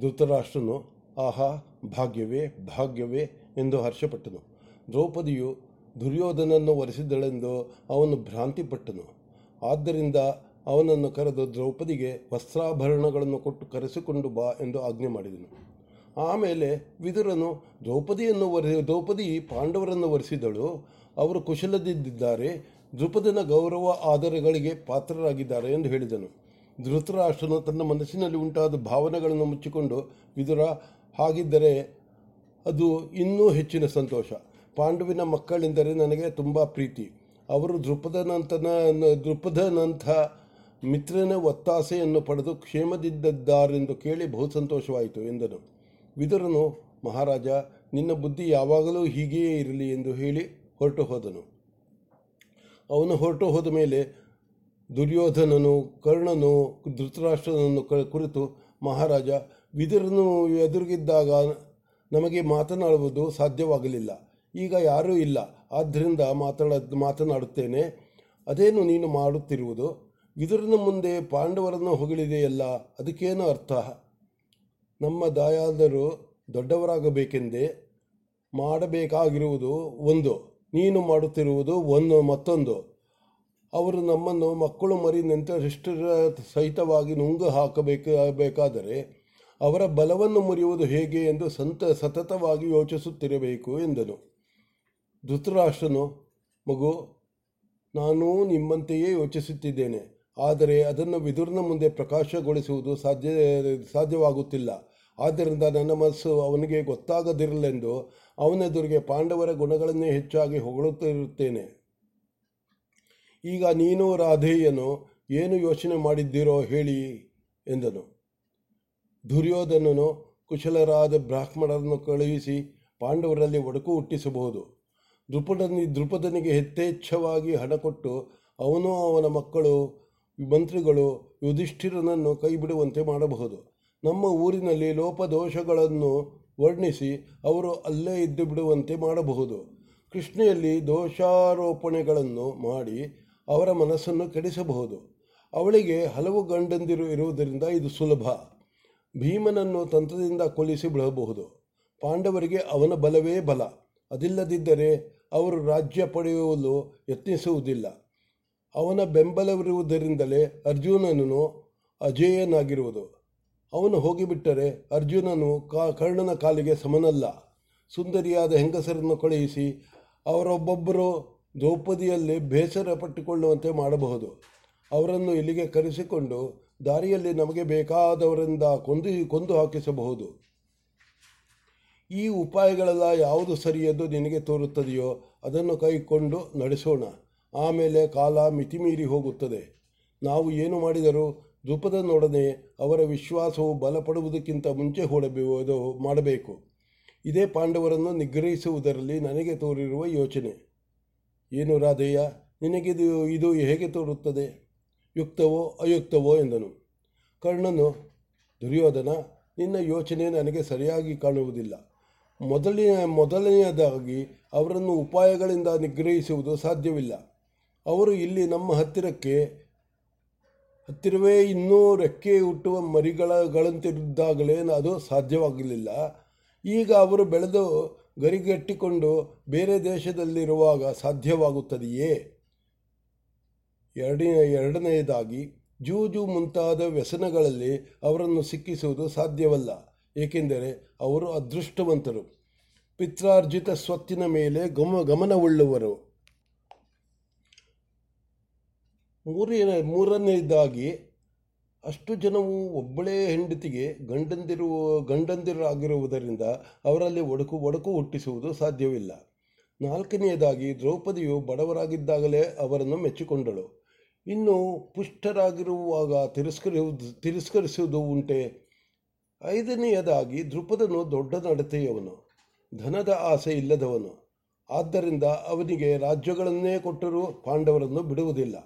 ಧೃತರಾಷ್ಟ್ರನು ಆಹಾ, ಭಾಗ್ಯವೇ ಭಾಗ್ಯವೇ ಎಂದು ಹರ್ಷಪಟ್ಟನು. ದ್ರೌಪದಿಯು ದುರ್ಯೋಧನನ್ನು ಒರೆಸಿದ್ದಳೆಂದು ಅವನು ಭ್ರಾಂತಿಪಟ್ಟನು. ಆದ್ದರಿಂದ ಅವನನ್ನು ಕರೆದು ದ್ರೌಪದಿಗೆ ವಸ್ತ್ರಾಭರಣಗಳನ್ನು ಕೊಟ್ಟು ಕರೆಸಿಕೊಂಡು ಬಾ ಎಂದು ಆಜ್ಞೆ ಮಾಡಿದನು. ಆಮೇಲೆ ವಿದುರನು ದ್ರೌಪದಿಯನ್ನು ವರೆ, ದ್ರೌಪದಿ ಪಾಂಡವರನ್ನು ಒರೆಸಿದಳು ಅವರು ಕುಶಲದಿದ್ದಾರೆ ದ್ರುಪದನ ಗೌರವ, ಆದರಗಳಿಗೆ ಪಾತ್ರರಾಗಿದ್ದಾರೆ ಎಂದು ಹೇಳಿದನು. ಧೃತರಾಷ್ಟ್ರನು ತನ್ನ ಮನಸ್ಸಿನಲ್ಲಿ ಉಂಟಾದ ಭಾವನೆಗಳನ್ನು ಮುಚ್ಚಿಕೊಂಡು ವಿದುರ ಹಾಗಿದ್ದರೆ ಅದು ಇನ್ನೂ ಹೆಚ್ಚಿನ ಸಂತೋಷ. ಪಾಂಡುವಿನ ಮಕ್ಕಳೆಂದರೆ ನನಗೆ ತುಂಬ ಪ್ರೀತಿ. ಅವರು ದೃಪದನಂತನ ದೃಪದನಂಥ ಮಿತ್ರನ ಒತ್ತಾಸೆಯನ್ನು ಪಡೆದು ಕ್ಷೇಮದಿದ್ದಾರೆಂದು ಕೇಳಿ ಬಹು ಸಂತೋಷವಾಯಿತು ಎಂದನು. ವಿದುರನು, ಮಹಾರಾಜ, ನಿನ್ನ ಬುದ್ಧಿ ಯಾವಾಗಲೂ ಹೀಗೆಯೇ ಇರಲಿ ಎಂದು ಹೇಳಿ ಹೊರಟು ಹೋದನು. ಅವನು ಹೊರಟು ಹೋದ ಮೇಲೆ ದುರ್ಯೋಧನನು, ಕರ್ಣನು, ಧೃತರಾಷ್ಟ್ರನನ್ನು ಕುರಿತು ಮಹಾರಾಜ, ವಿದುರನು ಎದುರುಗಿದ್ದಾಗ ನಮಗೆ ಮಾತನಾಡುವುದು ಸಾಧ್ಯವಾಗಲಿಲ್ಲ. ಈಗ ಯಾರೂ ಇಲ್ಲ. ಆದ್ದರಿಂದ ಮಾತಾಡ ಮಾತನಾಡುತ್ತೇನೆ. ಅದೇನು ನೀನು ಮಾಡುತ್ತಿರುವುದು? ವಿದುರನ ಮುಂದೆ ಪಾಂಡವರನ್ನು ಹೊಗಳಿದೆಯಲ್ಲ, ಅದಕ್ಕೇನು ಅರ್ಥ? ನಮ್ಮ ದಾಯಾದರು ದೊಡ್ಡವರಾಗಬೇಕೆಂದೇ ಮಾಡಬೇಕಾಗಿರುವುದು ಒಂದು. ನೀನು ಮಾಡುತ್ತಿರುವುದು ಒಂದು ಮತ್ತೊಂದು. ಅವರು ನಮ್ಮನ್ನು ಮಕ್ಕಳು ಮರಿ ನೆಂಟರಿಷ್ಟರ ಸಹಿತವಾಗಿ ನುಂಗು ಹಾಕಬೇಕು, ಬೇಕಾದರೆ ಅವರ ಬಲವನ್ನು ಮುರಿಯುವುದು ಹೇಗೆ ಎಂದು ಸಂತ, ಸತತವಾಗಿ ಯೋಚಿಸುತ್ತಿರಬೇಕು ಎಂದನು. ಧೃತರಾಷ್ಟ್ರನು, ಮಗು, ನಾನು ನಿಮ್ಮಂತೆಯೇ ಯೋಚಿಸುತ್ತಿದ್ದೇನೆ, ಆದರೆ ಅದನ್ನು ವಿದುರ್ನ ಮುಂದೆ ಪ್ರಕಾಶಗೊಳಿಸುವುದು ಸಾಧ್ಯ, ಸಾಧ್ಯವಾಗುತ್ತಿಲ್ಲ. ಆದ್ದರಿಂದ ನನ್ನ ಮನಸ್ಸು ಅವನಿಗೆ ಗೊತ್ತಾಗದಿರಲೆಂದು ಅವನೆದುರಿಗೆ ಪಾಂಡವರ ಗುಣಗಳನ್ನೇ ಹೆಚ್ಚಾಗಿ ಹೊಗಳುತ್ತಿರುತ್ತೇನೆ. ಈಗ ನೀನು ರಾಧೆಯನು ಏನು ಯೋಚನೆ ಮಾಡಿದ್ದೀರೋ ಹೇಳಿ ಎಂದನು. ದುರ್ಯೋಧನನು ಕುಶಲರಾದ ಬ್ರಾಹ್ಮಣರನ್ನು ಕಳುಹಿಸಿ ಪಾಂಡವರಲ್ಲಿ ಒಡಕು ಹುಟ್ಟಿಸಬಹುದು. ದೃಪದನಿ ದೃಪದನಿಗೆ ಯಥೇಚ್ಛವಾಗಿ ಹಣ ಕೊಟ್ಟು ಅವನು ಅವನ ಮಕ್ಕಳು, ಮಂತ್ರಿಗಳು, ಯುಧಿಷ್ಠಿರನನ್ನು ಕೈಬಿಡುವಂತೆ ಮಾಡಬಹುದು. ನಮ್ಮ ಊರಿನಲ್ಲಿ ಲೋಪದೋಷಗಳನ್ನು ವರ್ಣಿಸಿ ಅವರು ಅಲ್ಲೇ ಇದ್ದು ಬಿಡುವಂತೆ ಮಾಡಬಹುದು. ಕೃಷ್ಣೆಯಲ್ಲಿ ದೋಷಾರೋಪಣೆಗಳನ್ನು ಮಾಡಿ ಅವರ ಮನಸ್ಸನ್ನು ಕೆಡಿಸಬಹುದು. ಅವಳಿಗೆ ಹಲವು ಗಂಡಂದಿರು ಇರುವುದರಿಂದ ಇದು ಸುಲಭ. ಭೀಮನನ್ನು ತಂತ್ರದಿಂದ ಕೊಲ್ಲಿಸಿ ಬಿಡಬಹುದು. ಪಾಂಡವರಿಗೆ ಅವನ ಬಲವೇ ಬಲ. ಅದಿಲ್ಲದಿದ್ದರೆ ಅವರು ರಾಜ್ಯ ಪಡೆಯಲು ಯತ್ನಿಸುವುದಿಲ್ಲ. ಅವನ ಬೆಂಬಲವಿರುವುದರಿಂದಲೇ ಅರ್ಜುನನು ಅಜೇಯನಾಗಿರುವುದು. ಅವನು ಹೋಗಿಬಿಟ್ಟರೆ ಅರ್ಜುನನು ಕಾ ಕರ್ಣನ ಕಾಲಿಗೆ ಸಮನಲ್ಲ. ಸುಂದರಿಯಾದ ಹೆಂಗಸರನ್ನು ಕಳುಹಿಸಿ ಅವರೊಬ್ಬೊಬ್ಬರು ದ್ರೌಪದಿಯಲ್ಲಿ ಬೇಸರ ಪಟ್ಟುಕೊಳ್ಳುವಂತೆ ಮಾಡಬಹುದು. ಅವರನ್ನು ಇಲ್ಲಿಗೆ ಕರೆಸಿಕೊಂಡು ದಾರಿಯಲ್ಲಿ ನಮಗೆ ಬೇಕಾದವರಿಂದ ಕೊಂದು ಕೊಂದು ಹಾಕಿಸಬಹುದು. ಈ ಉಪಾಯಗಳೆಲ್ಲ ಯಾವುದು ಸರಿಯೆಂದು ನಿನಗೆ ತೋರುತ್ತದೆಯೋ ಅದನ್ನು ಕೈಕೊಂಡು ನಡೆಸೋಣ. ಆಮೇಲೆ ಕಾಲ ಮಿತಿಮೀರಿ ಹೋಗುತ್ತದೆ. ನಾವು ಏನು ಮಾಡಿದರೂ ದ್ರುಪದನೊಡನೆ ಅವರ ವಿಶ್ವಾಸವು ಬಲಪಡುವುದಕ್ಕಿಂತ ಮುಂಚೆ ಹೊಡಬಹುದು ಮಾಡಬೇಕು. ಇದೇ ಪಾಂಡವರನ್ನು ನಿಗ್ರಹಿಸುವುದರಲ್ಲಿ ನನಗೆ ತೋರಿರುವ ಯೋಚನೆ. ಏನು ರಾಧಯ್ಯ ನಿನಗಿದು ಇದು ಹೇಗೆ ತೋರುತ್ತದೆ? ಯುಕ್ತವೋ ಅಯುಕ್ತವೋ ಎಂದನು. ಕರ್ಣನು, ದುರ್ಯೋಧನ, ನಿನ್ನ ಯೋಚನೆ ನನಗೆ ಸರಿಯಾಗಿ ಕಾಣುವುದಿಲ್ಲ. ಮೊದಲನೆಯ ಮೊದಲನೆಯದಾಗಿ ಅವರನ್ನು ಉಪಾಯಗಳಿಂದ ನಿಗ್ರಹಿಸುವುದು ಸಾಧ್ಯವಿಲ್ಲ. ಅವರು ಇಲ್ಲಿ ನಮ್ಮ ಹತ್ತಿರಕ್ಕೆ, ಹತ್ತಿರವೇ ಇನ್ನೂ ರೆಕ್ಕೆ ಹುಟ್ಟುವ ಮರಿಗಳಗಳಂತಿದ್ದಾಗಲೇ ಅದು ಸಾಧ್ಯವಾಗಲಿಲ್ಲ ಈಗ ಅವರು ಬೆಳೆದು ಗರಿಗಟ್ಟಿಕೊಂಡು ಬೇರೆ ದೇಶದಲ್ಲಿರುವಾಗ ಸಾಧ್ಯವಾಗುತ್ತದೆಯೇ? ಎರಡನೇ ಎರಡನೆಯದಾಗಿ, ಜೂಜು ಮುಂತಾದ ವ್ಯಸನಗಳಲ್ಲಿ ಅವರನ್ನು ಸಿಕ್ಕಿಸುವುದು ಸಾಧ್ಯವಲ್ಲ, ಏಕೆಂದರೆ ಅವರು ಅದೃಷ್ಟವಂತರು. ಪಿತ್ರಾರ್ಜಿತ ಸ್ವತ್ತಿನ ಮೇಲೆ ಗಮ, ಗಮನವುಳ್ಳವರು. ಮೂರನೇ ಮೂರನೆಯದಾಗಿ ಅಷ್ಟು ಜನವು ಒಬ್ಬಳೇ ಹೆಂಡತಿಗೆ ಗಂಡಂದಿರು, ಗಂಡಂದಿರಾಗಿರುವುದರಿಂದ ಅವರಲ್ಲಿ ಒಡಕು ಒಡಕು ಹುಟ್ಟಿಸುವುದು ಸಾಧ್ಯವಿಲ್ಲ. ನಾಲ್ಕನೆಯದಾಗಿ, ದ್ರೌಪದಿಯು ಬಡವರಾಗಿದ್ದಾಗಲೇ ಅವರನ್ನು ಮೆಚ್ಚಿಕೊಂಡಳು. ಇನ್ನು ಪುಷ್ಟರಾಗಿರುವಾಗ ತಿರಸ್ಕರಿ, ತಿರಸ್ಕರಿಸುವುದು ಉಂಟೆ. ಐದನೆಯದಾಗಿ ದೃಪದನು ದೊಡ್ಡ ನಡತೆಯವನು. ಧನದ ಆಸೆ ಇಲ್ಲದವನು. ಆದ್ದರಿಂದ ಅವನಿಗೆ ರಾಜ್ಯಗಳನ್ನೇ ಕೊಟ್ಟರೂ ಪಾಂಡವರನ್ನು ಬಿಡುವುದಿಲ್ಲ.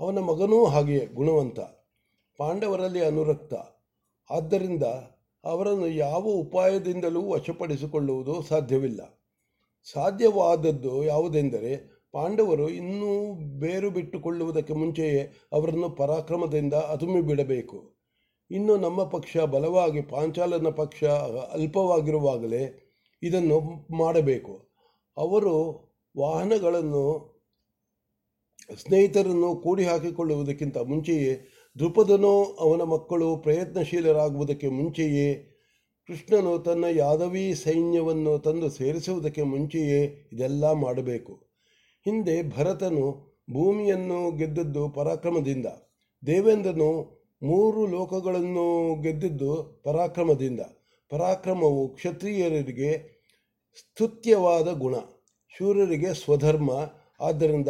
ಅವನ ಮಗನೂ ಹಾಗೆಯೇ ಗುಣವಂತ. ಪಾಂಡವರಲ್ಲಿ ಅನುರಕ್ತ. ಆದ್ದರಿಂದ ಅವರನ್ನು ಯಾವ ಉಪಾಯದಿಂದಲೂ ವಶಪಡಿಸಿಕೊಳ್ಳುವುದು ಸಾಧ್ಯವಿಲ್ಲ. ಸಾಧ್ಯವಾದದ್ದು ಯಾವುದೆಂದರೆ, ಪಾಂಡವರು ಇನ್ನೂ ಬೇರು ಬಿಟ್ಟುಕೊಳ್ಳುವುದಕ್ಕೆ ಮುಂಚೆಯೇ ಅವರನ್ನು ಪರಾಕ್ರಮದಿಂದ ಅದುಮಿ ಬಿಡಬೇಕು ಇನ್ನು ನಮ್ಮ ಪಕ್ಷ ಬಲವಾಗಿ ಪಾಂಚಾಲನ ಪಕ್ಷ ಅಲ್ಪವಾಗಿರುವಾಗಲೇ ಇದನ್ನು ಮಾಡಬೇಕು. ಅವರು ವಾಹನಗಳನ್ನು, ಸ್ನೇಹಿತರನ್ನು ಕೂಡಿ ಹಾಕಿಕೊಳ್ಳುವುದಕ್ಕಿಂತ ಮುಂಚೆಯೇ ದೃಪದನೋ ಅವನ ಮಕ್ಕಳು ಪ್ರಯತ್ನಶೀಲರಾಗುವುದಕ್ಕೆ ಮುಂಚೆಯೇ ಕೃಷ್ಣನು ತನ್ನ ಯಾದವಿ ಸೈನ್ಯವನ್ನು ತಂದು ಸೇರಿಸುವುದಕ್ಕೆ ಮುಂಚೆಯೇ ಇದೆಲ್ಲ ಮಾಡಬೇಕು. ಹಿಂದೆ ಭರತನು ಭೂಮಿಯನ್ನು ಗೆದ್ದದ್ದು ಪರಾಕ್ರಮದಿಂದ, ದೇವೇಂದ್ರನು ಮೂರು ಲೋಕಗಳನ್ನು ಗೆದ್ದಿದ್ದು ಪರಾಕ್ರಮದಿಂದ. ಪರಾಕ್ರಮವು ಕ್ಷತ್ರಿಯರಿಗೆ ಸ್ತುತ್ಯವಾದ ಗುಣ, ಶೂರರಿಗೆ ಸ್ವಧರ್ಮ. ಆದ್ದರಿಂದ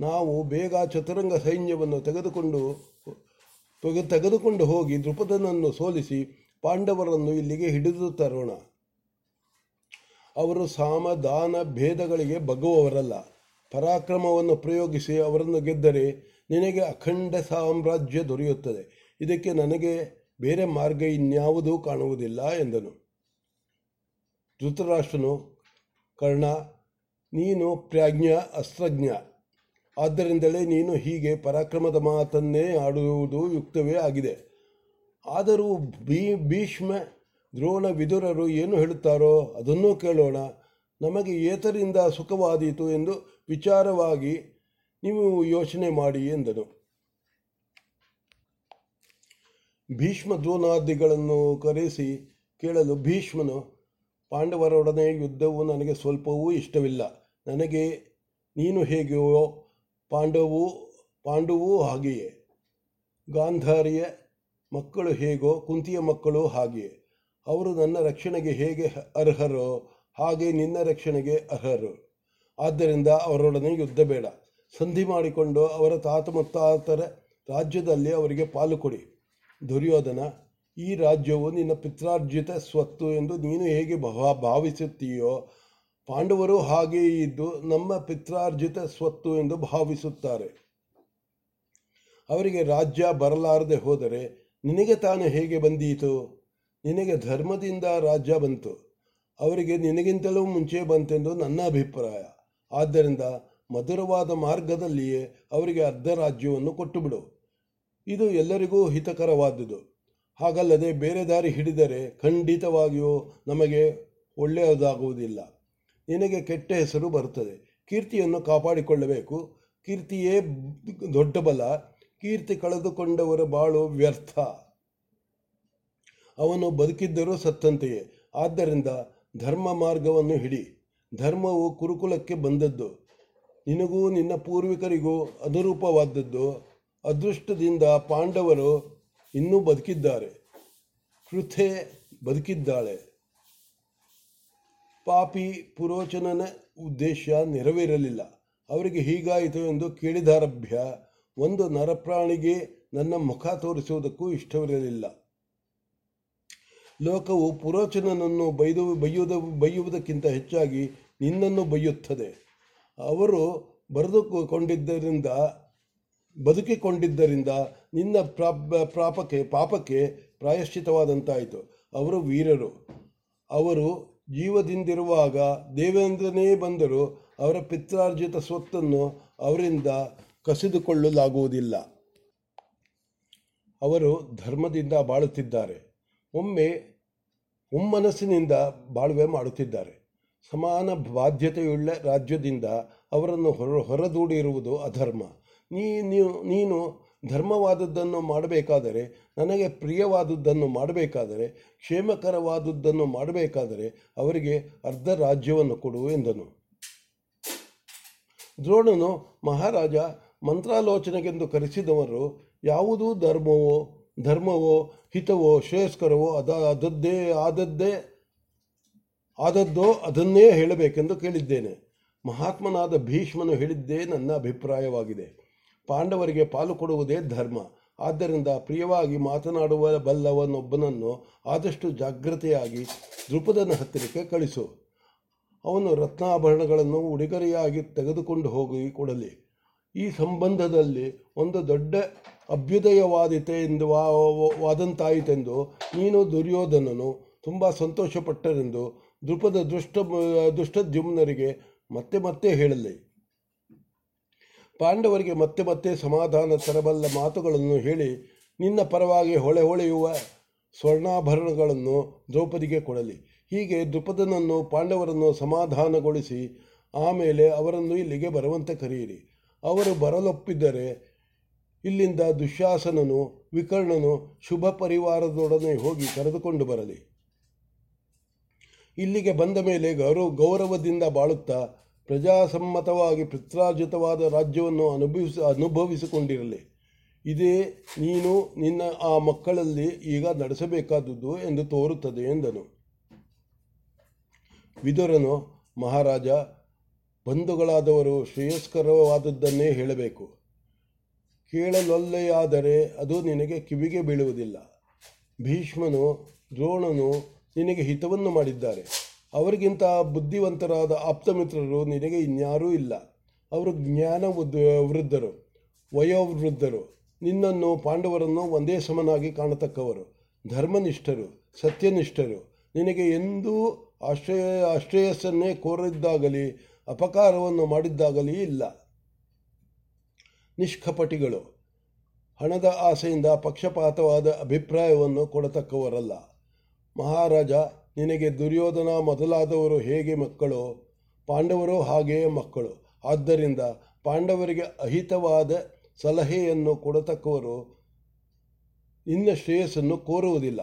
ನಾವು ಬೇಗ ಚತುರಂಗ ಸೈನ್ಯವನ್ನು ತೆಗೆದುಕೊಂಡು ತೆಗೆ- ತೆಗೆದುಕೊಂಡು ಹೋಗಿ ದೃಪದನನ್ನು ಸೋಲಿಸಿ ಪಾಂಡವರನ್ನು ಇಲ್ಲಿಗೆ ಹಿಡಿದು ತರೋಣ. ಅವರು ಸಾಮ ದಾನ ಭೇದಗಳಿಗೆ ಬಗ್ಗುವವರಲ್ಲ. ಪರಾಕ್ರಮವನ್ನು ಪ್ರಯೋಗಿಸಿ ಅವರನ್ನು ಗೆದ್ದರೆ ನಿನಗೆ ಅಖಂಡ ಸಾಮ್ರಾಜ್ಯ ದೊರೆಯುತ್ತದೆ. ಇದಕ್ಕೆ ನನಗೆ ಬೇರೆ ಮಾರ್ಗ ಇನ್ಯಾವುದೂ ಕಾಣುವುದಿಲ್ಲ ಎಂದನು. ಧೃತರಾಷ್ಟ್ರನು, ಕರ್ಣ, ನೀನು ಪ್ರಾಜ್ಞ, ಅಸ್ತ್ರಜ್ಞ. ಆದ್ದರಿಂದಲೇ ನೀನು ಹೀಗೆ ಪರಾಕ್ರಮದ ಮಾತನ್ನೇ ಆಡುವುದು ಯುಕ್ತವೇ ಆಗಿದೆ. ಆದರೂ ಭೀ, ಭೀಷ್ಮ ದ್ರೋಣ ವಿದುರರು ಏನು ಹೇಳುತ್ತಾರೋ ಅದನ್ನೂ ಕೇಳೋಣ. ನಮಗೆ ಏತರಿಂದ ಸುಖವಾದೀತು ಎಂದು ವಿಚಾರವಾಗಿ ನೀವು ಯೋಚನೆ ಮಾಡಿ ಎಂದನು. ಭೀಷ್ಮ ದ್ರೋಣಾದಿಗಳನ್ನು ಕರೆಸಿ ಕೇಳಲು ಭೀಷ್ಮನು, ಪಾಂಡವರೊಡನೆ ಯುದ್ಧವು ನನಗೆ ಸ್ವಲ್ಪವೂ ಇಷ್ಟವಿಲ್ಲ. ನನಗೆ ನೀನು ಹೇಗೆಯೋ ಪಾಂಡವು, ಪಾಂಡವೂ ಹಾಗೆಯೇ. ಗಾಂಧಾರಿಯ ಮಕ್ಕಳು ಹೇಗೋ, ಕುಂತಿಯ ಮಕ್ಕಳು ಹಾಗೆಯೇ. ಅವರು ನನ್ನ ರಕ್ಷಣೆಗೆ ಹೇಗೆ ಅರ್ಹರೋ, ಹಾಗೆ ನಿನ್ನ ರಕ್ಷಣೆಗೆ ಅರ್ಹರು. ಆದ್ದರಿಂದ ಅವರೊಡನೆ ಯುದ್ಧ ಬೇಡ. ಸಂಧಿ ಮಾಡಿಕೊಂಡು ಅವರ ತಾತ ಮುತ್ತಾತರ ರಾಜ್ಯದಲ್ಲಿ ಅವರಿಗೆ ಪಾಲು ಕೊಡಿ. ದುರ್ಯೋಧನ, ಈ ರಾಜ್ಯವು ನಿನ್ನ ಪಿತ್ರಾರ್ಜಿತ ಸ್ವತ್ತು ಎಂದು ನೀನು ಹೇಗೆ ಭಾವ, ಭಾವಿಸುತ್ತೀಯೋ ಪಾಂಡವರು ಹಾಗೆಯೇ ಇದ್ದು ನಮ್ಮ ಪಿತ್ರಾರ್ಜಿತ ಸ್ವತ್ತು ಎಂದು ಭಾವಿಸುತ್ತಾರೆ. ಅವರಿಗೆ ರಾಜ್ಯ ಬರಲಾರದೆ ಹೋದರೆ ನಿನಗೆ ತಾನು ಹೇಗೆ ಬಂದೀತು? ನಿನಗೆ ಧರ್ಮದಿಂದ ರಾಜ್ಯ ಬಂತು. ಅವರಿಗೆ ನಿನಗಿಂತಲೂ ಮುಂಚೆ ಬಂತೆಂದು ನನ್ನ ಅಭಿಪ್ರಾಯ. ಆದ್ದರಿಂದ ಮಧುರವಾದ ಮಾರ್ಗದಲ್ಲಿಯೇ ಅವರಿಗೆ ಅರ್ಧ ರಾಜ್ಯವನ್ನು ಕೊಟ್ಟುಬಿಡು. ಇದು ಎಲ್ಲರಿಗೂ ಹಿತಕರವಾದುದು. ಹಾಗಲ್ಲದೆ ಬೇರೆ ದಾರಿ ಹಿಡಿದರೆ ಖಂಡಿತವಾಗಿಯೂ ನಮಗೆ ಒಳ್ಳೆಯದಾಗುವುದಿಲ್ಲ. ನಿನಗೆ ಕೆಟ್ಟ ಹೆಸರು ಬರುತ್ತದೆ ಕೀರ್ತಿಯನ್ನು ಕಾಪಾಡಿಕೊಳ್ಳಬೇಕು. ಕೀರ್ತಿಯೇ ದೊಡ್ಡ ಬಲ. ಕೀರ್ತಿ ಕಳೆದುಕೊಂಡವರ ಬಾಳು ವ್ಯರ್ಥ. ಅವನು ಬದುಕಿದ್ದರೂ ಸತ್ತಂತೆಯೇ. ಆದ್ದರಿಂದ ಧರ್ಮ ಮಾರ್ಗವನ್ನು ಹಿಡಿ. ಧರ್ಮವು ಕುರುಕುಲಕ್ಕೆ ಬಂದದ್ದು. ನಿನಗೂ ನಿನ್ನ ಪೂರ್ವಿಕರಿಗೂ ಅನುರೂಪವಾದದ್ದು. ಅದೃಷ್ಟದಿಂದ ಪಾಂಡವರು ಇನ್ನೂ ಬದುಕಿದ್ದಾರೆ. ಕೃಥೆ ಬದುಕಿದ್ದಾಳೆ. ಪಾಪಿ ಪುರೋಚನನ ಉದ್ದೇಶ ನೆರವೇರಲಿಲ್ಲ. ಅವರಿಗೆ ಹೀಗಾಯಿತು ಎಂದು ಕೇಳಿದಾರಭ್ಯ, ಒಂದು ನರಪ್ರಾಣಿಗೆ ನನ್ನ ಮುಖ ತೋರಿಸುವುದಕ್ಕೂ ಇಷ್ಟವಿರಲಿಲ್ಲ. ಲೋಕವು ಪುರೋಚನನನ್ನು ಬೈದು ಬೈಯುವುದ ಬೈಯುವುದಕ್ಕಿಂತ ಹೆಚ್ಚಾಗಿ ನಿನ್ನನ್ನು ಬೈಯುತ್ತದೆ ಅವರು ಬರೆದುಕೊಂಡಿದ್ದರಿಂದ, ಬದುಕಿಕೊಂಡಿದ್ದರಿಂದ ನಿನ್ನ ಪ್ರಾಪ, ಪ್ರಾಪಕ್ಕೆ, ಪಾಪಕ್ಕೆ ಪ್ರಾಯಶ್ಚಿತವಾದಂತಾಯಿತು. ಅವರು ವೀರರು. ಅವರು ಜೀವದಿಂದಿರುವಾಗ ದೇವೇಂದ್ರನೇ ಬಂದರೂ ಅವರ ಪಿತ್ರಾರ್ಜಿತ ಸ್ವತ್ತನ್ನು ಅವರಿಂದ ಕಸಿದುಕೊಳ್ಳಲಾಗುವುದಿಲ್ಲ. ಅವರು ಧರ್ಮದಿಂದ ಬಾಳುತ್ತಿದ್ದಾರೆ. ಒಮ್ಮೆ ಒಮ್ಮನಸ್ಸಿನಿಂದ ಬಾಳ್ವೆ ಮಾಡುತ್ತಿದ್ದಾರೆ. ಸಮಾನ ಬಾಧ್ಯತೆಯುಳ್ಳ ರಾಜ್ಯದಿಂದ ಅವರನ್ನು ಹೊರ, ಹೊರದೂಡಿರುವುದು ಅಧರ್ಮ. ನೀ, ನೀನು ಧರ್ಮವಾದದ್ದನ್ನು ಮಾಡಬೇಕಾದರೆ, ನನಗೆ ಪ್ರಿಯವಾದದ್ದನ್ನು ಮಾಡಬೇಕಾದರೆ, ಕ್ಷೇಮಕರವಾದದ್ದನ್ನು ಮಾಡಬೇಕಾದರೆ ಅವರಿಗೆ ಅರ್ಧ ರಾಜ್ಯವನ್ನು ಕೊಡು ಎಂದನು. ದ್ರೋಣನು, ಮಹಾರಾಜ, ಮಂತ್ರಾಲೋಚನೆಗೆಂದು ಕರೆಸಿದವರು ಯಾವುದೂ ಧರ್ಮವೋ ಧರ್ಮವೋ, ಹಿತವೋ, ಶ್ರೇಯಸ್ಕರವೋ ಅದ ಅದದ್ದೇ ಆದದ್ದೇ, ಆದದ್ದೋ ಅದನ್ನೇ ಹೇಳಬೇಕೆಂದು ಕೇಳಿದ್ದೇನೆ. ಮಹಾತ್ಮನಾದ ಭೀಷ್ಮನು ಹೇಳಿದ್ದೇ ನನ್ನ ಅಭಿಪ್ರಾಯವಾಗಿದೆ. ಪಾಂಡವರಿಗೆ ಪಾಲು ಕೊಡುವುದೇ ಧರ್ಮ. ಆದ್ದರಿಂದ ಪ್ರಿಯವಾಗಿ ಮಾತನಾಡುವ ಬಲ್ಲವನೊಬ್ಬನನ್ನು ಆದಷ್ಟು ಜಾಗ್ರತೆಯಾಗಿ ದೃಪದನ ಹತ್ತಿರಕ್ಕೆ ಕಳಿಸು. ಅವನು ರತ್ನಾಭರಣಗಳನ್ನು ಉಡುಗೊರೆಯಾಗಿ ತೆಗೆದುಕೊಂಡು ಹೋಗಿ ಕೊಡಲಿ. ಈ ಸಂಬಂಧದಲ್ಲಿ ಒಂದು ದೊಡ್ಡ ಅಭ್ಯುದಯವಾದಿತೆ ಎಂದು ವಾದಂತಾಯಿತೆಂದು ನೀನು ದುರ್ಯೋಧನನು ತುಂಬ ಸಂತೋಷಪಟ್ಟರೆಂದು ದೃಪದ ದುಷ್ಟ ದುಷ್ಟದ್ಯುಮ್ನರಿಗೆ ಮತ್ತೆ ಮತ್ತೆ ಹೇಳಲಿ. ಪಾಂಡವರಿಗೆ ಮತ್ತೆ ಮತ್ತೆ ಸಮಾಧಾನ ತರಬಲ್ಲ ಮಾತುಗಳನ್ನು ಹೇಳಿ ನಿನ್ನ ಪರವಾಗಿ ಹೊಳೆ ಹೊಳೆಯುವ ಸ್ವರ್ಣಾಭರಣಗಳನ್ನು ದ್ರೌಪದಿಗೆ ಕೊಡಲಿ. ಹೀಗೆ ದ್ರುಪದನನ್ನು ಪಾಂಡವರನ್ನು ಸಮಾಧಾನಗೊಳಿಸಿ ಆಮೇಲೆ ಅವರನ್ನು ಇಲ್ಲಿಗೆ ಬರುವಂತೆ ಕರೆಯಿರಿ. ಅವರು ಬರಲೊಪ್ಪಿದ್ದರೆ ಇಲ್ಲಿಂದ ದುಶ್ಯಾಸನನು, ವಿಕರ್ಣನು, ಶುಭ ಪರಿವಾರದೊಡನೆ ಹೋಗಿ ಕರೆದುಕೊಂಡು ಬರಲಿ. ಇಲ್ಲಿಗೆ ಬಂದ ಮೇಲೆ ಗೌರವ, ಗೌರವದಿಂದ ಬಾಳುತ್ತಾ ಪ್ರಜಾಸಮ್ಮತವಾಗಿ ಪಿತ್ರಾರ್ಜಿತವಾದ ರಾಜ್ಯವನ್ನು ಅನುಭವಿಸ, ಅನುಭವಿಸಿಕೊಂಡಿರಲಿ. ಇದೇ ನೀನು ನಿನ್ನ ಆ ಮಕ್ಕಳಲ್ಲಿ ಈಗ ನಡೆಸಬೇಕಾದದ್ದು ಎಂದು ತೋರುತ್ತದೆ ಎಂದನು. ವಿದುರನು, ಮಹಾರಾಜ, ಬಂಧುಗಳಾದವರು ಶ್ರೇಯಸ್ಕರವಾದದ್ದನ್ನೇ ಹೇಳಬೇಕು. ಕೇಳಲೊಲ್ಲೆಯಾದರೆ ಅದು ನಿನಗೆ ಕಿವಿಗೆ ಬೀಳುವುದಿಲ್ಲ. ಭೀಷ್ಮನು, ದ್ರೋಣನು ನಿನಗೆ ಹಿತವನ್ನು ಮಾಡಿದ್ದಾರೆ. ಅವರಿಗಿಂತ ಬುದ್ಧಿವಂತರಾದ ಆಪ್ತಮಿತ್ರರು ನಿನಗೆ ಇನ್ಯಾರೂ ಇಲ್ಲ. ಅವರು ಜ್ಞಾನ ವೃದ್ಧರು, ವಯೋವೃದ್ಧರು. ನಿನ್ನನ್ನು ಪಾಂಡವರನ್ನು ಒಂದೇ ಸಮನಾಗಿ ಕಾಣತಕ್ಕವರು. ಧರ್ಮನಿಷ್ಠರು, ಸತ್ಯನಿಷ್ಠರು. ನಿನಗೆ ಎಂದೂ ಆಶ್ರಯ ಆಶ್ರಯಸ್ಸನ್ನೇ ಕೋರಿದ್ದಾಗಲಿ, ಅಪಕಾರವನ್ನು ಮಾಡಿದ್ದಾಗಲಿ ಇಲ್ಲ. ನಿಷ್ಕಪಟಿಗಳು. ಹಣದ ಆಸೆಯಿಂದ ಪಕ್ಷಪಾತವಾದ ಅಭಿಪ್ರಾಯವನ್ನು ಕೊಡತಕ್ಕವರಲ್ಲ. ಮಹಾರಾಜ ನಿನಗೆ ದುರ್ಯೋಧನ ಮೊದಲಾದವರು ಹೇಗೆ ಮಕ್ಕಳು ಪಾಂಡವರು ಹಾಗೆಯೇ ಮಕ್ಕಳು. ಆದ್ದರಿಂದ ಪಾಂಡವರಿಗೆ ಅಹಿತವಾದ ಸಲಹೆಯನ್ನು ಕೊಡತಕ್ಕವರು ನಿನ್ನ ಶ್ರೇಯಸ್ಸನ್ನು ಕೋರುವುದಿಲ್ಲ.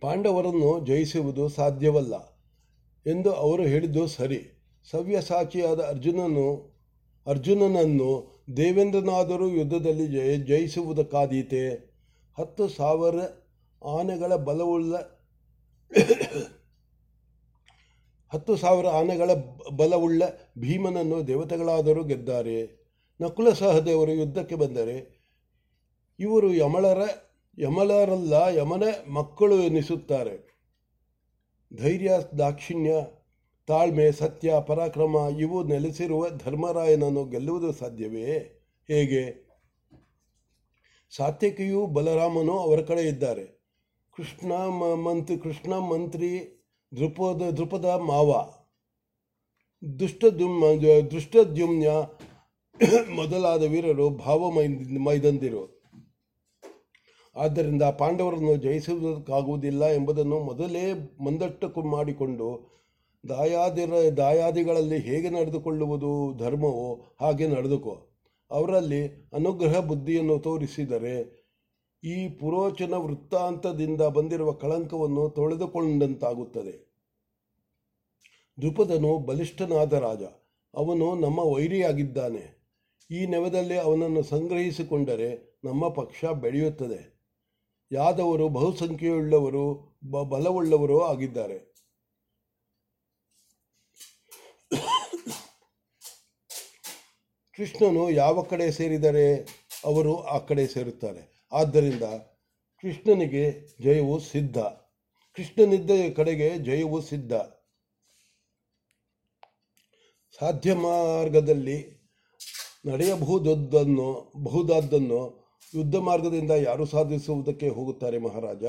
ಪಾಂಡವರನ್ನು ಜಯಿಸುವುದು ಸಾಧ್ಯವಲ್ಲ ಎಂದು ಅವರು ಹೇಳಿದ್ದು ಸರಿ. ಸವ್ಯಸಾಚಿಯಾದ ಅರ್ಜುನನು, ಅರ್ಜುನನನ್ನು ದೇವೇಂದ್ರನಾದರೂ ಯುದ್ಧದಲ್ಲಿ ಜಯ, ಜಯಿಸುವುದಕ್ಕಾದೀತೆ. ಹತ್ತು ಸಾವಿರ ಆನೆಗಳ ಬಲವುಳ್ಳ ಹತ್ತು ಸಾವಿರ ಆನೆಗಳ ಬಲವುಳ್ಳ ಭೀಮನನ್ನು ದೇವತೆಗಳಾದರೂ ಗೆದ್ದಾರೆ. ನಕುಲ ಸಹದೇವರು ಯುದ್ಧಕ್ಕೆ ಬಂದರೆ ಇವರು ಯಮಳರ, ಯಮಲರಲ್ಲ, ಯಮನ ಮಕ್ಕಳು ಎನಿಸುತ್ತಾರೆ. ಧೈರ್ಯ, ದಾಕ್ಷಿಣ್ಯ, ತಾಳ್ಮೆ, ಸತ್ಯ, ಪರಾಕ್ರಮ ಇವು ನೆಲೆಸಿರುವ ಧರ್ಮರಾಯನನ್ನು ಗೆಲ್ಲುವುದು ಸಾಧ್ಯವೇ? ಹೇಗೆ? ಸಾತ್ಯಕಿಯು ಬಲರಾಮನು ಅವರ ಕಡೆ ಇದ್ದಾರೆ. ಕೃಷ್ಣ ಮಂತ್ರಿ ಕೃಷ್ಣ ಮಂತ್ರಿ ದೃಪದ ದೃಪದ ಮಾವ. ದುಷ್ಟದ್ಯುಮ್ ದುಷ್ಟದ್ಯುಮ್ನ ಮೊದಲಾದ ವೀರರು ಭಾವ ಮೈ ಮೈದಂದಿರು ಆದ್ದರಿಂದ ಪಾಂಡವರನ್ನು ಜಯಿಸುವುದಕ್ಕಾಗುವುದಿಲ್ಲ ಎಂಬುದನ್ನು ಮೊದಲೇ ಮಂದಟ್ಟು ಮಾಡಿಕೊಂಡು ದಾಯಾದಿರ ದಾಯಾದಿಗಳಲ್ಲಿ ಹೇಗೆ ನಡೆದುಕೊಳ್ಳುವುದು ಧರ್ಮವೋ ಹಾಗೆ ನಡೆದುಕೋ. ಅವರಲ್ಲಿ ಅನುಗ್ರಹ ಬುದ್ಧಿಯನ್ನು ತೋರಿಸಿದರೆ ಈ ಪುರೋಚನ ವೃತ್ತಾಂತದಿಂದ ಬಂದಿರುವ ಕಳಂಕವನ್ನು ತೊಳೆದುಕೊಂಡಂತಾಗುತ್ತದೆ. ದ್ರುಪದನು ಬಲಿಷ್ಠನಾದ ರಾಜ, ಅವನು ನಮ್ಮ ವೈರಿಯಾಗಿದ್ದಾನೆ. ಈ ನೆವದಲ್ಲಿ ಅವನನ್ನು ಸಂಗ್ರಹಿಸಿಕೊಂಡರೆ ನಮ್ಮ ಪಕ್ಷ ಬೆಳೆಯುತ್ತದೆ. ಯಾದವರು, ಬಹುಸಂಖ್ಯೆಯುಳ್ಳವರು, ಬ, ಬಲವುಳ್ಳವರು ಆಗಿದ್ದಾರೆ. ಕೃಷ್ಣನು ಯಾವ ಕಡೆ ಸೇರಿದರೆ ಅವರು ಆ ಕಡೆ ಸೇರುತ್ತಾರೆ. ಆದ್ದರಿಂದ ಕೃಷ್ಣನಿಗೆ ಜಯವು ಸಿದ್ಧ. ಕೃಷ್ಣನಿದ್ದ ಕಡೆಗೆ ಜಯವು ಸಿದ್ಧ. ಸಾಧ್ಯ ಮಾರ್ಗದಲ್ಲಿ ನಡೆಯಬಹುದನ್ನು ಬಹುದಾದ್ದನ್ನು ಯುದ್ಧ ಮಾರ್ಗದಿಂದ ಯಾರು ಸಾಧಿಸುವುದಕ್ಕೆ ಹೋಗುತ್ತಾರೆ ಮಹಾರಾಜ?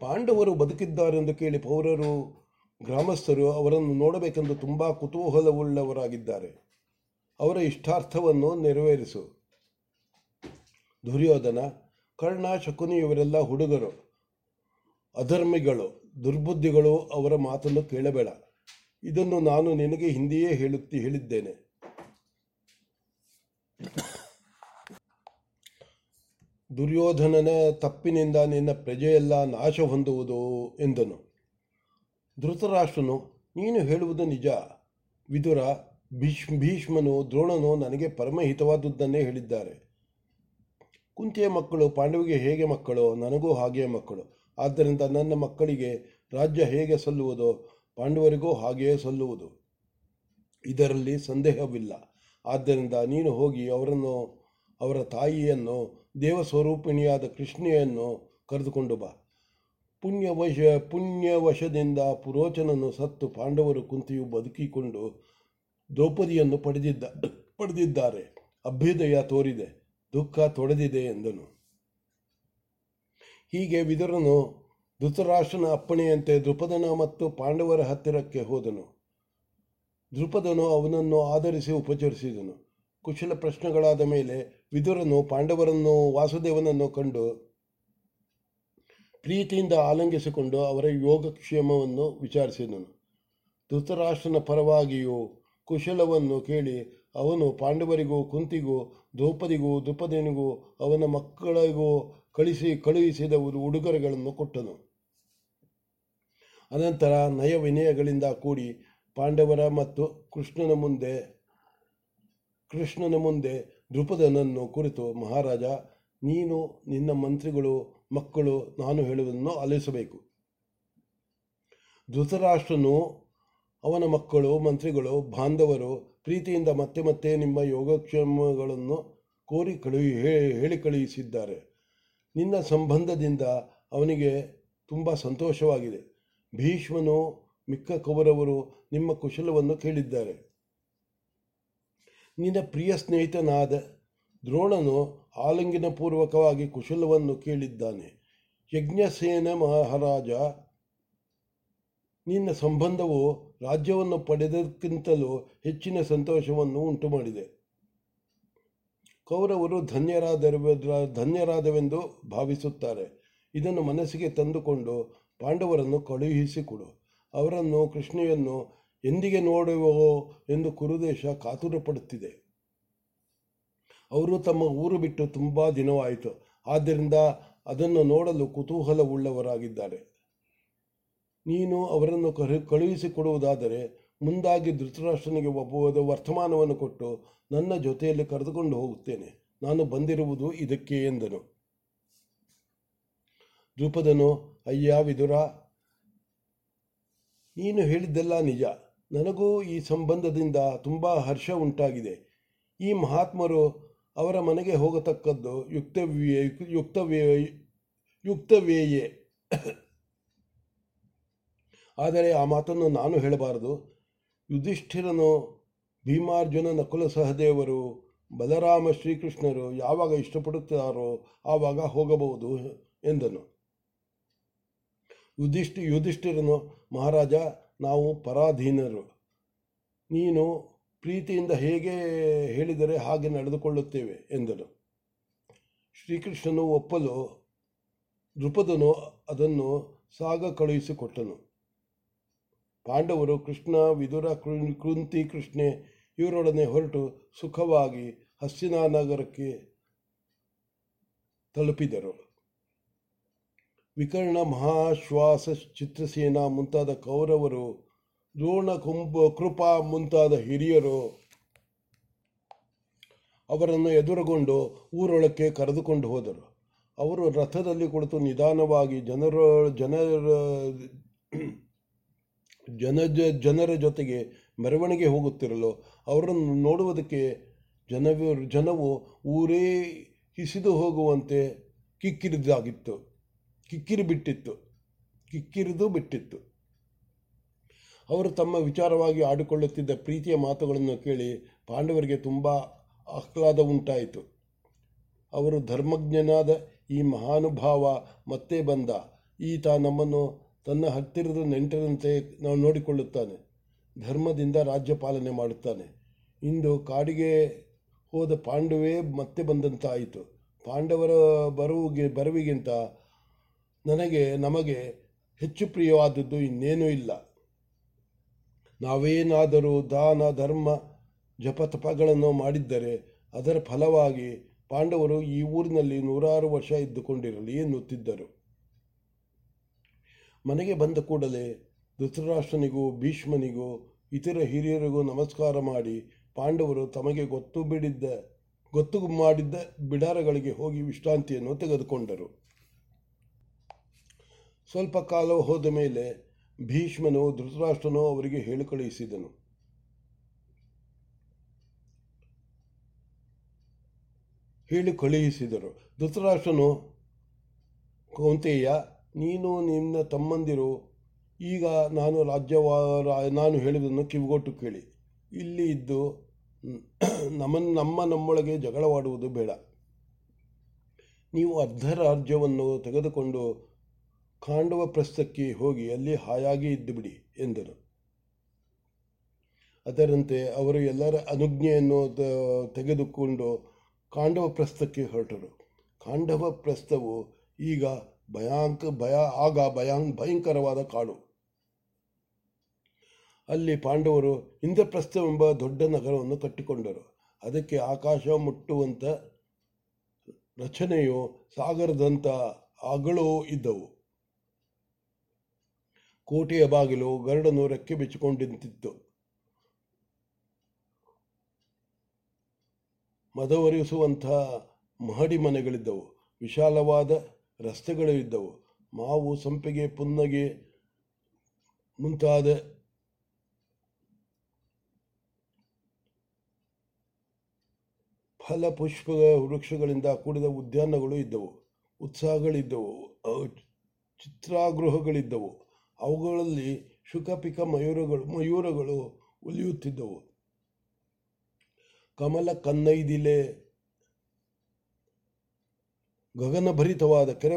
ಪಾಂಡವರು ಬದುಕಿದ್ದಾರೆಂದು ಕೇಳಿ ಪೌರರು, ಗ್ರಾಮಸ್ಥರು ಅವರನ್ನು ನೋಡಬೇಕೆಂದು ತುಂಬ ಕುತೂಹಲವುಳ್ಳವರಾಗಿದ್ದಾರೆ. ಅವರ ಇಷ್ಟಾರ್ಥವನ್ನು ನೆರವೇರಿಸು. ದುರ್ಯೋಧನ, ಕರ್ಣ, ಶಕುನಿ ಇವರೆಲ್ಲ ಹುಡುಗರು, ಅಧರ್ಮಿಗಳು, ದುರ್ಬುದ್ಧಿಗಳು ಅವರ ಮಾತನ್ನು ಕೇಳಬೇಡ. ಇದನ್ನು ನಾನು ನಿನಗೆ ಹಿಂದೆಯೇ ಹೇಳುತ್ತಿ, ಹೇಳಿದ್ದೇನೆ. ದುರ್ಯೋಧನನ, ತಪ್ಪಿನಿಂದ ನಿನ್ನ ಪ್ರಜೆಯೆಲ್ಲ ನಾಶ ಹೊಂದುವುದು ಎಂದನು. ಧೃತರಾಷ್ಟ್ರನು, ನೀನು ಹೇಳುವುದು ನಿಜ. ವಿದುರ ಭೀಷ್ ಭೀಷ್ಮನು, ದ್ರೋಣನು ನನಗೆ ಪರಮಹಿತವಾದದ್ದನ್ನೇ ಹೇಳಿದ್ದಾರೆ. ಕುಂತಿಯ ಮಕ್ಕಳು, ಪಾಂಡವಿಗೆ ಹೇಗೆ ಮಕ್ಕಳು, ನನಗೂ ಹಾಗೆಯೇ ಮಕ್ಕಳು. ಆದ್ದರಿಂದ ನನ್ನ ಮಕ್ಕಳಿಗೆ ರಾಜ್ಯ ಹೇಗೆ ಸಲ್ಲುವುದೋ, ಪಾಂಡವರಿಗೂ ಹಾಗೆಯೇ ಸಲ್ಲುವುದು? ಇದರಲ್ಲಿ ಸಂದೇಹವಿಲ್ಲ. ಆದ್ದರಿಂದ ನೀನು ಹೋಗಿ ಅವರನ್ನು, ಅವರ ತಾಯಿಯನ್ನು, ದೇವಸ್ವರೂಪಿಣಿಯಾದ ಕೃಷ್ಣೆಯನ್ನು ಕರೆದುಕೊಂಡು ಬಾ. ಪುಣ್ಯವಶ, ಪುಣ್ಯವಶದಿಂದ ಪುರೋಚನನ್ನು ಸತ್ತು ಪಾಂಡವರು ಕುಂತಿಯು ಬದುಕಿಕೊಂಡು ದ್ರೌಪದಿಯನ್ನು ಪಡೆದಿದ್ದ, ಪಡೆದಿದ್ದಾರೆ. ಅಭ್ಯುದಯ ತೋರಿದೆ. ದುಃಖ ತೊಡೆದಿದೆ ಎಂದನು. ಹೀಗೆ ವಿದುರನು ಧೃತರಾಷ್ಟ್ರನ ಅಪ್ಪಣೆಯಂತೆ ದೃಪದನ ಮತ್ತು ಪಾಂಡವರ ಹತ್ತಿರಕ್ಕೆ ಹೋದನು. ದೃಪದನು ಅವನನ್ನು ಆಧರಿಸಿ ಉಪಚರಿಸಿದನು. ಕುಶಲ ಪ್ರಶ್ನೆಗಳಾದ ಮೇಲೆ ವಿದುರನು ಪಾಂಡವರನ್ನು ವಾಸುದೇವನನ್ನು ಕಂಡು ಪ್ರೀತಿಯಿಂದ ಆಲಂಗಿಸಿಕೊಂಡು ಅವರ ಯೋಗಕ್ಷೇಮವನ್ನು ವಿಚಾರಿಸಿದನು. ಧೃತರಾಷ್ಟ್ರನ ಪರವಾಗಿಯೂ ಕುಶಲವನ್ನು ಕೇಳಿ ಅವನು ಪಾಂಡವರಿಗೂ, ಕುಂತಿಗೂ, ದ್ರೌಪದಿಗೂ ದ್ರೌಪದಿನಿಗೂ ಅವನ ಮಕ್ಕಳಿಗೂ ಕಳಿಸಿ ಕಳುಹಿಸಿದ ಉಡುಗೊರೆಗಳನ್ನು ಕೊಟ್ಟನು. ಅನಂತರ ನಯ ವಿನಯಗಳಿಂದ ಕೂಡಿ ಪಾಂಡವರ ಮತ್ತು ಕೃಷ್ಣನ ಮುಂದೆ ಕೃಷ್ಣನ ಮುಂದೆ ದ್ರುಪದನನ್ನು ಕುರಿತು ಮಹಾರಾಜ, ನೀನು, ನಿನ್ನ ಮಂತ್ರಿಗಳು, ಮಕ್ಕಳು, ನಾನು ಹೇಳುವುದನ್ನು ಆಲಿಸಬೇಕು. ಧೃತರಾಷ್ಟ್ರನು ಅವನ ಮಕ್ಕಳು, ಮಂತ್ರಿಗಳು, ಬಾಂಧವರು ಪ್ರೀತಿಯಿಂದ ಮತ್ತೆ ಮತ್ತೆ ನಿಮ್ಮ ಯೋಗಕ್ಷೇಮಗಳನ್ನು ಕೋರಿ ಕಳುಹಿ ಹೇಳಿ ಕಳುಹಿಸಿದ್ದಾರೆ ನಿನ್ನ ಸಂಬಂಧದಿಂದ ಅವನಿಗೆ ತುಂಬ ಸಂತೋಷವಾಗಿದೆ. ಭೀಷ್ಮನು ಮಿಕ್ಕ ಕೌರವರು ನಿಮ್ಮ ಕುಶಲವನ್ನು ಕೇಳಿದ್ದಾರೆ. ನಿನ್ನ ಪ್ರಿಯ ಸ್ನೇಹಿತನಾದ ದ್ರೋಣನು ಆಲಿಂಗನ ಪೂರ್ವಕವಾಗಿ ಕುಶಲವನ್ನು ಕೇಳಿದ್ದಾನೆ. ಯಜ್ಞಸೇನ ಮಹಾರಾಜ ನಿನ್ನ ಸಂಬಂಧವು ರಾಜ್ಯವನ್ನು ಪಡೆದಕ್ಕಿಂತಲೂ ಹೆಚ್ಚಿನ ಸಂತೋಷವನ್ನು ಉಂಟು ಮಾಡಿದೆ ಕೌರವರು ಧನ್ಯರಾದ ಧನ್ಯರಾದವೆಂದು ಭಾವಿಸುತ್ತಾರೆ. ಇದನ್ನು ಮನಸ್ಸಿಗೆ ತಂದುಕೊಂಡು ಪಾಂಡವರನ್ನು ಕಳುಹಿಸಿಕೊಡು. ಅವರನ್ನು, ಕೃಷ್ಣೆಯನ್ನು ಎಂದಿಗೆ ನೋಡುವೋ ಎಂದು ಕುರುದೇಶ ಕಾತುರಪಡುತ್ತಿದೆ. ಅವರು ತಮ್ಮ ಊರು ಬಿಟ್ಟು ತುಂಬ ದಿನವಾಯಿತು. ಆದ್ದರಿಂದ ಅದನ್ನು ನೋಡಲು ಕುತೂಹಲವುಳ್ಳವರಾಗಿದ್ದಾರೆ. ನೀನು ಅವರನ್ನು ಕರು, ಕಳುಹಿಸಿಕೊಡುವುದಾದರೆ ಮುಂದಾಗಿ ಧೃತರಾಷ್ಟ್ರನಿಗೆ ಒಬ್ಬ, ವರ್ತಮಾನವನ್ನು ಕೊಟ್ಟು ನನ್ನ ಜೊತೆಯಲ್ಲಿ ಕರೆದುಕೊಂಡು ಹೋಗುತ್ತೇನೆ. ನಾನು ಬಂದಿರುವುದು ಇದಕ್ಕೆ ಎಂದನು. ದ್ರುಪದನು, ಅಯ್ಯ ವಿದುರ, ನೀನು ಹೇಳಿದ್ದೆಲ್ಲ ನಿಜ. ನನಗೂ ಈ ಸಂಬಂಧದಿಂದ ತುಂಬ ಹರ್ಷ ಉಂಟಾಗಿದೆ. ಈ ಮಹಾತ್ಮರು ಅವರ ಮನೆಗೆ ಹೋಗತಕ್ಕದ್ದು ಯುಕ್ತವ್ಯ ಯುಕ್ತವ್ಯ ಯುಕ್ತವೇಯೇ ಆದರೆ ಆ ಮಾತನ್ನು ನಾನು ಹೇಳಬಾರದು. ಯುಧಿಷ್ಠಿರನು ಭೀಮಾರ್ಜುನ ನಕುಲ ಸಹದೇವರು ಬಲರಾಮ ಶ್ರೀಕೃಷ್ಣರು ಯಾವಾಗ ಇಷ್ಟಪಡುತ್ತಾರೋ ಆವಾಗ ಹೋಗಬಹುದು ಎಂದನು. ಯುಧಿಷ್ಠಿ, ಯುಧಿಷ್ಠಿರನು, ಮಹಾರಾಜ, ನಾವು ಪರಾಧೀನರು. ನೀನು ಪ್ರೀತಿಯಿಂದ ಹೇಗೆ ಹೇಳಿದರೆ ಹಾಗೆ ನಡೆದುಕೊಳ್ಳುತ್ತೇವೆ ಎಂದನು. ಶ್ರೀಕೃಷ್ಣನು ಒಪ್ಪಲು ದೃಪದನು ಅದನ್ನು ಸಾಗ ಕಳುಹಿಸಿಕೊಟ್ಟನು ಪಾಂಡವರು ಕೃಷ್ಣ, ವಿದುರ ಕೃಂತಿ, ಕೃಷ್ಣೆ ಇವರೊಡನೆ ಹೊರಟು ಸುಖವಾಗಿ ಹಸ್ಸಿನಾನಗರಕ್ಕೆ ತಲುಪಿದರು. ವಿಕರ್ಣ ಮಹಾಶ್ವಾಸ ಚಿತ್ರಸೇನ ಮುಂತಾದ ಕೌರವರು, ದ್ರೋಣ ಕುಂಭ ಕೃಪಾ ಮುಂತಾದ ಹಿರಿಯರು ಅವರನ್ನು ಎದುರುಗೊಂಡು ಊರೊಳಕ್ಕೆ ಕರೆದುಕೊಂಡು ಹೋದರು. ಅವರು ರಥದಲ್ಲಿ ಕುಳಿತು ನಿಧಾನವಾಗಿ ಜನರ ಜನರ ಜನ ಜನರ ಜೊತೆಗೆ ಮೆರವಣಿಗೆ ಹೋಗುತ್ತಿರಲು, ಅವರನ್ನು ನೋಡುವುದಕ್ಕೆ ಜನವು ಜನವು ಊರೇ ಹಿಸಿದು ಹೋಗುವಂತೆ ಕಿಕ್ಕಿರಿದಾಗಿತ್ತು. ಕಿಕ್ಕಿರಿ ಬಿಟ್ಟಿತ್ತು ಕಿಕ್ಕಿರಿದು ಬಿಟ್ಟಿತ್ತು. ಅವರು ತಮ್ಮ ವಿಚಾರವಾಗಿ ಆಡಿಕೊಳ್ಳುತ್ತಿದ್ದ ಪ್ರೀತಿಯ ಮಾತುಗಳನ್ನು ಕೇಳಿ ಪಾಂಡವರಿಗೆ ತುಂಬ ಆಹ್ಲಾದ ಉಂಟಾಯಿತು. ಅವರು ಧರ್ಮಜ್ಞನಾದ ಈ ಮಹಾನುಭಾವ ಮತ್ತೆ ಬಂದ. ಈತ ನಮ್ಮನ್ನು ತನ್ನ ಹತ್ತಿರದ ನೆಂಟರಂತೆ ನಾವು ನೋಡಿಕೊಳ್ಳುತ್ತಾನೆ. ಧರ್ಮದಿಂದ ರಾಜ್ಯ ಪಾಲನೆ ಮಾಡುತ್ತಾನೆ. ಇಂದು ಕಾಡಿಗೆ ಹೋದ ಪಾಂಡವೇ ಮತ್ತೆ ಬಂದಂತಾಯಿತು. ಪಾಂಡವರ ಬರುವಿಗೆ ಬರುವಿಗಿಂತ ನನಗೆ ನಮಗೆ ಹೆಚ್ಚು ಪ್ರಿಯವಾದದ್ದು ಇನ್ನೇನೂ ಇಲ್ಲ. ನಾವೇನಾದರೂ ದಾನ, ಧರ್ಮ, ಜಪತಪಗಳನ್ನು ಮಾಡಿದ್ದರೆ ಅದರ ಫಲವಾಗಿ ಪಾಂಡವರು ಈ ಊರಿನಲ್ಲಿ ನೂರಾರು ವರ್ಷ ಇದ್ದುಕೊಂಡಿರಲಿ ಎನ್ನುತ್ತಿದ್ದರು. ಮನೆಗೆ ಬಂದ ಕೂಡಲೇ ಧೃತರಾಷ್ಟ್ರನಿಗೂ, ಭೀಷ್ಮನಿಗೂ, ಇತರ ಹಿರಿಯರಿಗೂ ನಮಸ್ಕಾರ ಮಾಡಿ ಪಾಂಡವರು ತಮಗೆ ಗೊತ್ತು ಬಿಡಿದ್ದ, ಗೊತ್ತು ಮಾಡಿದ್ದ ಬಿಡಾರಗಳಿಗೆ ಹೋಗಿ ವಿಶ್ರಾಂತಿಯನ್ನು ತೆಗೆದುಕೊಂಡರು. ಸ್ವಲ್ಪ ಕಾಲ ಹೋದ ಮೇಲೆ ಭೀಷ್ಮನು ಧೃತರಾಷ್ಟ್ರನು ಅವರಿಗೆ ಹೇಳಿ ಕಳುಹಿಸಿದನು. ಹೇಳಿ ಕಳುಹಿಸಿದರು. ಧೃತರಾಷ್ಟ್ರನು, ಕೌಂತೆಯ ನೀನು ನಿನ್ನ ತಮ್ಮಂದಿರು, ಈಗ ನಾನು ರಾಜ್ಯವಾ ನಾನು ಹೇಳಿದ್ದನ್ನು ಕಿವಿಗೊಟ್ಟು ಕೇಳಿ. ಇಲ್ಲಿ ಇದ್ದು ನಮ್ಮ ನಮ್ಮ ನಮ್ಮೊಳಗೆ ಜಗಳವಾಡುವುದು ಬೇಡ. ನೀವು ಅರ್ಧ ರಾಜ್ಯವನ್ನು ತೆಗೆದುಕೊಂಡು ಕಾಂಡವ ಪ್ರಸ್ಥಕ್ಕೆ ಹೋಗಿ ಅಲ್ಲಿ ಹಾಯಾಗಿ ಇದ್ದು ಬಿಡಿ ಎಂದನು ಅದರಂತೆ ಅವರು ಎಲ್ಲರ ಅನುಜ್ಞೆಯನ್ನು ತೆಗೆದುಕೊಂಡು ಕಾಂಡವ ಪ್ರಸ್ಥಕ್ಕೆ ಹೊರಟರು. ಕಾಂಡವ ಪ್ರಸ್ಥವು ಈಗ ಭಯಾಂಕ, ಭಯ, ಆಗ ಭಯಾಂಕ್ ಭಯಂಕರವಾದ ಕಾಡು. ಅಲ್ಲಿ ಪಾಂಡವರು ಇಂದ್ರಪ್ರಸ್ಥವೆಂಬ ದೊಡ್ಡ ನಗರವನ್ನು ಕಟ್ಟಿಕೊಂಡರು. ಅದಕ್ಕೆ ಆಕಾಶ ಮುಟ್ಟುವಂಥ ರಚನೆಯು ಸಾಗರದಂಥ ಅಗಳು ಇದ್ದವು. ಕೋಟೆಯ ಬಾಗಿಲು ಗರಡನ್ನು ರೆಕ್ಕೆ ಬಿಚ್ಚಿಕೊಂಡಿಂತಿತ್ತು ಮದವರಿಸುವಂಥ ಮಹಡಿ ಮನೆಗಳಿದ್ದವು. ವಿಶಾಲವಾದ ರಸ್ತೆಗಳು ಇದ್ದವು. ಮಾವು ಸಂಪಿಗೆ ಪುನ್ನಗೆ ಮುಂತಾದ ಫಲಪುಷ್ಪ ವೃಕ್ಷಗಳಿಂದ ಕೂಡಿದ ಉದ್ಯಾನಗಳು ಇದ್ದವು. ಉತ್ಸಾಹಗಳಿದ್ದವು. ಚಿತ್ರಾಗೃಹಗಳಿದ್ದವು. ಅವುಗಳಲ್ಲಿ ಶುಕಪಿಕ ಮಯೂರಗಳು ಮಯೂರಗಳು ಉಲಿಯುತ್ತಿದ್ದವು ಕಮಲ ಕನ್ನೈದಿಲೆ ಗಗನಭರಿತವಾದ ಕೆರೆ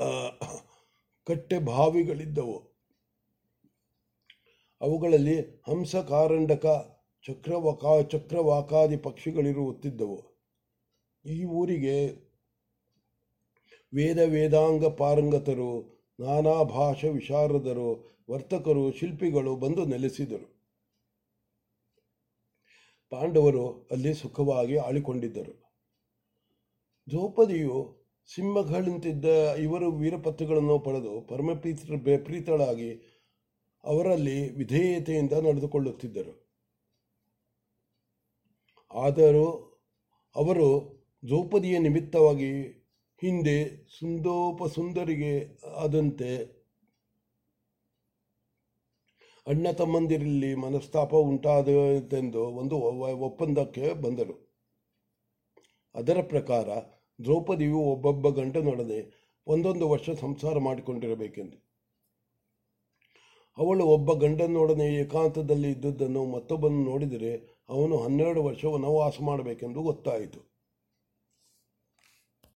ಆ, ಕಟ್ಟೆ ಬಾವಿಗಳಿದ್ದವು. ಅವುಗಳಲ್ಲಿ ಹಂಸ ಕಾರಂಡಕ ಚಕ್ರವಕಾ ಚಕ್ರವಾಕಾದಿ ಪಕ್ಷಿಗಳಿರುತ್ತಿದ್ದವು. ಈ ಊರಿಗೆ ವೇದ ವೇದಾಂಗ ಪಾರಂಗತರು ನಾನಾ ಭಾಷಾ ವಿಶಾರದರು ವರ್ತಕರು ಶಿಲ್ಪಿಗಳು ಬಂದು ನೆಲೆಸಿದರು. ಪಾಂಡವರು ಅಲ್ಲಿ ಸುಖವಾಗಿ ಆಳಿಕೊಂಡಿದ್ದರು. ದ್ರೌಪದಿಯು ಸಿಂಹಗಳಂತಿದ್ದ ಇವರು ವೀರಪತ್ರಗಳನ್ನು ಪಡೆದು ಪರಮಪ್ರೀತ ಪ್ರೀತಳಾಗಿ ಅವರಲ್ಲಿ ವಿಧೇಯತೆಯಿಂದ ನಡೆದುಕೊಳ್ಳುತ್ತಿದ್ದರು. ಆದರೂ ಅವರು ದ್ರೌಪದಿಯ ನಿಮಿತ್ತವಾಗಿ ಹಿಂದೆ ಸುಂದೋಪ ಸುಂದರಿಗೆ ಆದಂತೆ ಅಣ್ಣ ತಮ್ಮಂದಿರಲ್ಲಿ ಮನಸ್ತಾಪ ಉಂಟಾದತೆಂದು ಒಂದು ಒಪ್ಪಂದಕ್ಕೆ ಬಂದರು. ಅದರ ಪ್ರಕಾರ ದ್ರೌಪದಿಯು ಒಬ್ಬೊಬ್ಬ ಗಂಡನೊಡನೆ ಒಂದೊಂದು ವರ್ಷ ಸಂಸಾರ ಮಾಡಿಕೊಂಡಿರಬೇಕೆಂದು. ಅವಳು ಒಬ್ಬ ಗಂಡನೊಡನೆ ಏಕಾಂತದಲ್ಲಿ ಇದ್ದುದನ್ನು ಮತ್ತೊಬ್ಬನು ನೋಡಿದರೆ ಅವನು ಹನ್ನೆರಡು ವರ್ಷ ವನವಾಸ ಮಾಡಬೇಕೆಂದು ಗೊತ್ತಾಯಿತು.